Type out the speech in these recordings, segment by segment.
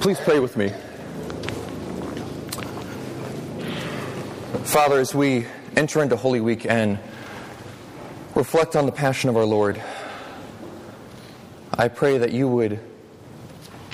Please pray with me. Father, as we enter into Holy Week and reflect on the passion of our Lord, I pray that you would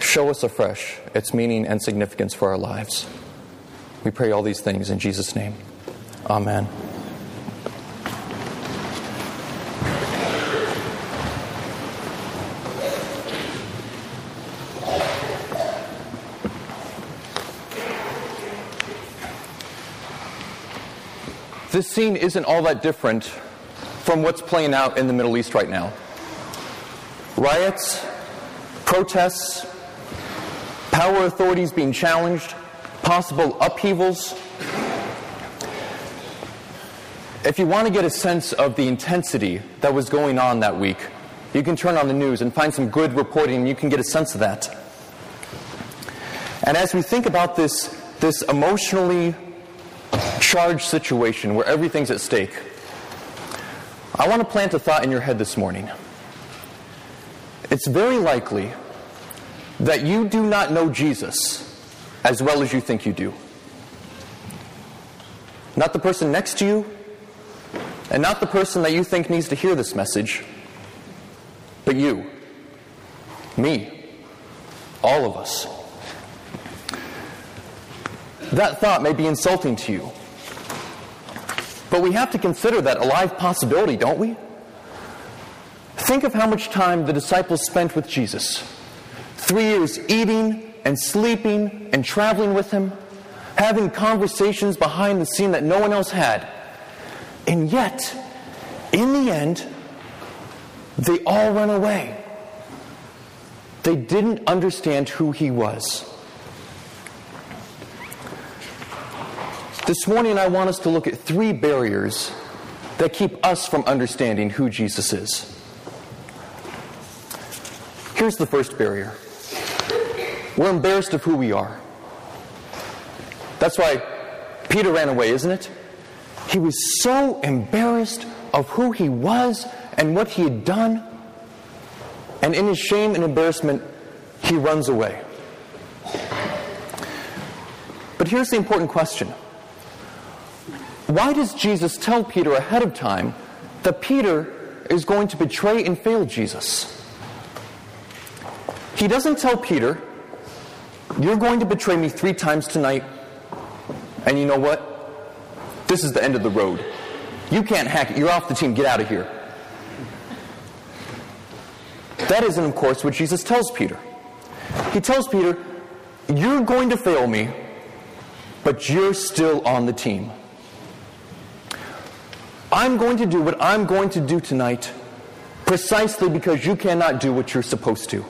show us afresh its meaning and significance for our lives. We pray all these things in Jesus' name. Amen. This scene isn't all that different from what's playing out in the Middle East right now. Riots, protests, power authorities being challenged, possible upheavals. If you want to get a sense of the intensity that was going on that week, you can turn on the news and find some good reporting, and you can get a sense of that. And as we think about this, this emotionally charged situation where everything's at stake, I want to plant a thought in your head this morning. It's very likely that you do not know Jesus as well as you think you do. Not the person next to you, and not the person that you think needs to hear this message, but you, me, all of us. That thought may be insulting to you. But we have to consider that a live possibility, don't we? Think of how much time the disciples spent with Jesus. Three years eating and sleeping and traveling with him, having conversations behind the scene that no one else had. And yet, in the end, they all run away. They didn't understand who he was. This morning, I want us to look at three barriers that keep us from understanding who Jesus is. Here's the first barrier we're embarrassed of who we are. That's why Peter ran away, isn't it? He was so embarrassed of who he was and what he had done. And in his shame and embarrassment, he runs away. But here's the important question why does Jesus tell Peter ahead of time that Peter is going to betray and fail Jesus? He doesn't tell Peter, You're going to betray me three times tonight, and you know what? This is the end of the road. You can't hack it. You're off the team. Get out of here. That isn't, of course, what Jesus tells Peter. He tells Peter, You're going to fail me, but you're still on the team. I'm going to do what I'm going to do tonight precisely because you cannot do what you're supposed to.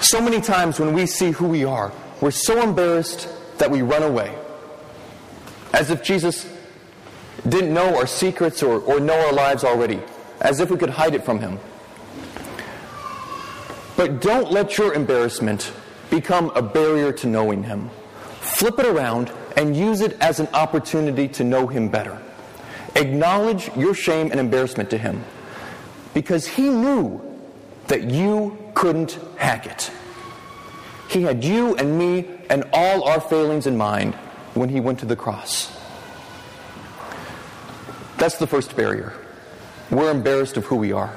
So many times when we see who we are, we're so embarrassed that we run away. As if Jesus didn't know our secrets or, or know our lives already, as if we could hide it from him. But don't let your embarrassment become a barrier to knowing him. Flip it around and use it as an opportunity to know Him better. Acknowledge your shame and embarrassment to Him because He knew that you couldn't hack it. He had you and me and all our failings in mind when He went to the cross. That's the first barrier. We're embarrassed of who we are.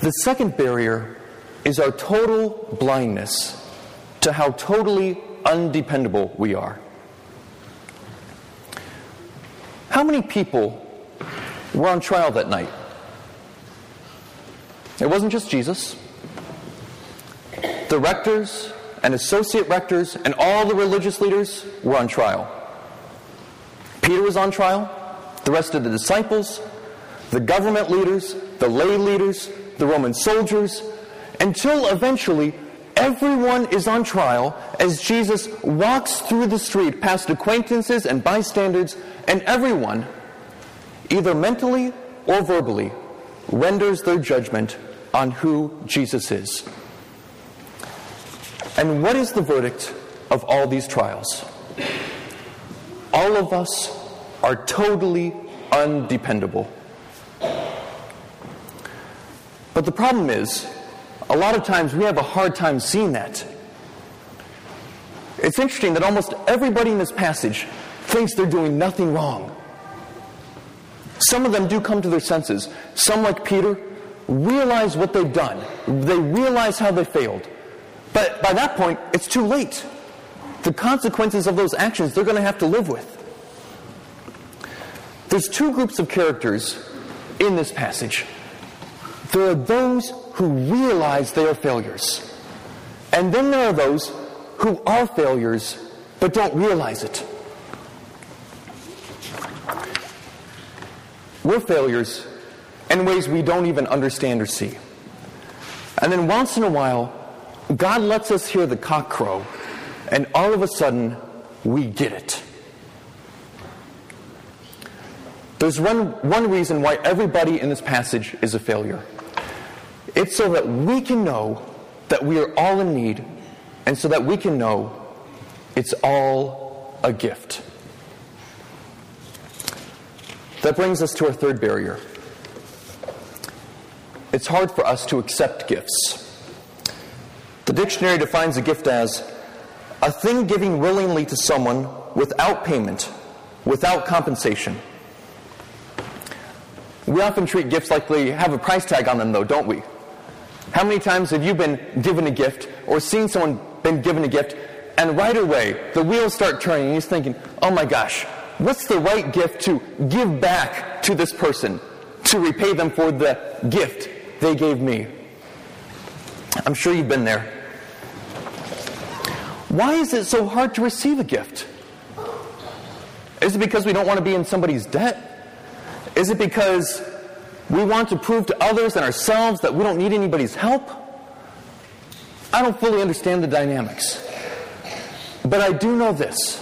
The second barrier is our total blindness to how totally undependable we are. How many people were on trial that night? It wasn't just Jesus. The rectors and associate rectors and all the religious leaders were on trial. Peter was on trial, the rest of the disciples, the government leaders, the lay leaders, the Roman soldiers, until eventually Everyone is on trial as Jesus walks through the street past acquaintances and bystanders, and everyone, either mentally or verbally, renders their judgment on who Jesus is. And what is the verdict of all these trials? All of us are totally undependable. But the problem is, a lot of times we have a hard time seeing that. It's interesting that almost everybody in this passage thinks they're doing nothing wrong. Some of them do come to their senses. Some, like Peter, realize what they've done. They realize how they failed. But by that point, it's too late. The consequences of those actions they're going to have to live with. There's two groups of characters in this passage. There are those who realize they are failures. And then there are those who are failures but don't realize it. We're failures in ways we don't even understand or see. And then once in a while, God lets us hear the cock crow, and all of a sudden, we get it. There's one, one reason why everybody in this passage is a failure. It's so that we can know that we are all in need, and so that we can know it's all a gift. That brings us to our third barrier. It's hard for us to accept gifts. The dictionary defines a gift as a thing given willingly to someone without payment, without compensation. We often treat gifts like they have a price tag on them, though, don't we? How many times have you been given a gift or seen someone been given a gift, and right away the wheels start turning, and you're thinking, oh my gosh, what's the right gift to give back to this person to repay them for the gift they gave me? I'm sure you've been there. Why is it so hard to receive a gift? Is it because we don't want to be in somebody's debt? Is it because we want to prove to others and ourselves that we don't need anybody's help? I don't fully understand the dynamics. But I do know this.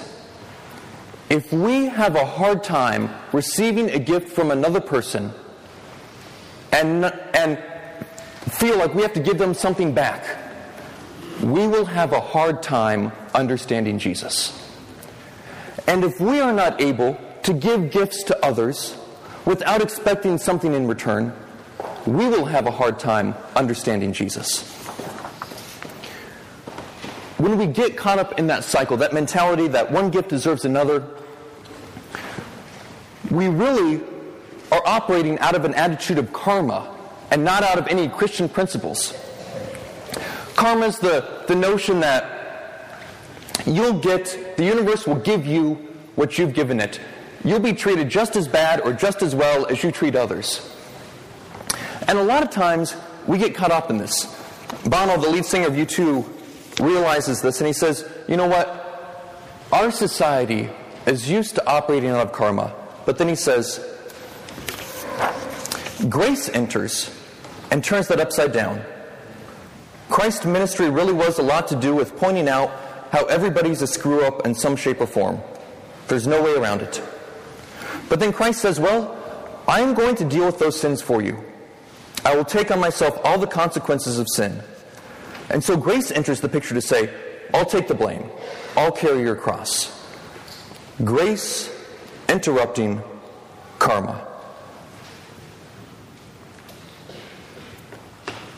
If we have a hard time receiving a gift from another person and, and feel like we have to give them something back, we will have a hard time understanding Jesus. And if we are not able to give gifts to others without expecting something in return, we will have a hard time understanding Jesus. When we get caught up in that cycle, that mentality that one gift deserves another, we really are operating out of an attitude of karma and not out of any Christian principles. Karma is the, the notion that you'll get, the universe will give you what you've given it. You'll be treated just as bad or just as well as you treat others. And a lot of times we get caught up in this. Bono, the lead singer of U2, realizes this and he says, you know what? Our society is used to operating out of karma. But then he says, grace enters and turns that upside down. Christ's ministry really was a lot to do with pointing out how everybody's a screw up in some shape or form. There's no way around it. But then Christ says, Well, I am going to deal with those sins for you. I will take on myself all the consequences of sin. And so grace enters the picture to say, I'll take the blame. I'll carry your cross. Grace interrupting karma.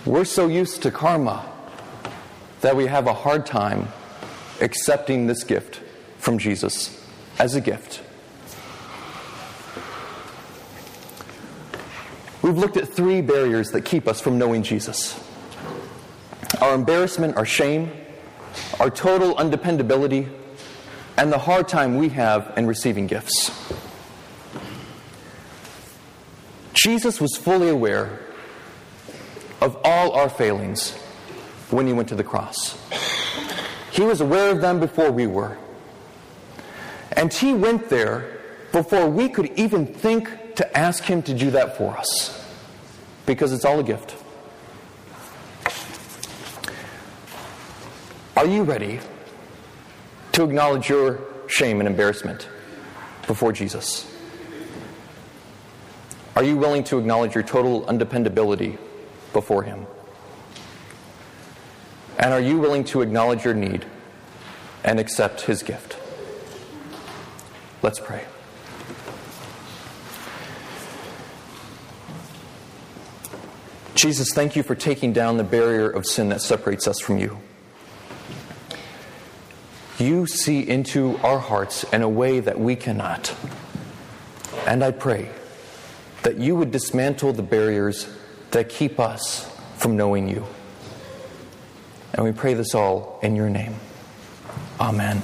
We're so used to karma that we have a hard time accepting this gift from Jesus as a gift. We've looked at three barriers that keep us from knowing Jesus our embarrassment, our shame, our total undependability, and the hard time we have in receiving gifts. Jesus was fully aware of all our failings when he went to the cross. He was aware of them before we were. And he went there before we could even think to ask him to do that for us. Because it's all a gift. Are you ready to acknowledge your shame and embarrassment before Jesus? Are you willing to acknowledge your total undependability before Him? And are you willing to acknowledge your need and accept His gift? Let's pray. Jesus, thank you for taking down the barrier of sin that separates us from you. You see into our hearts in a way that we cannot. And I pray that you would dismantle the barriers that keep us from knowing you. And we pray this all in your name. Amen.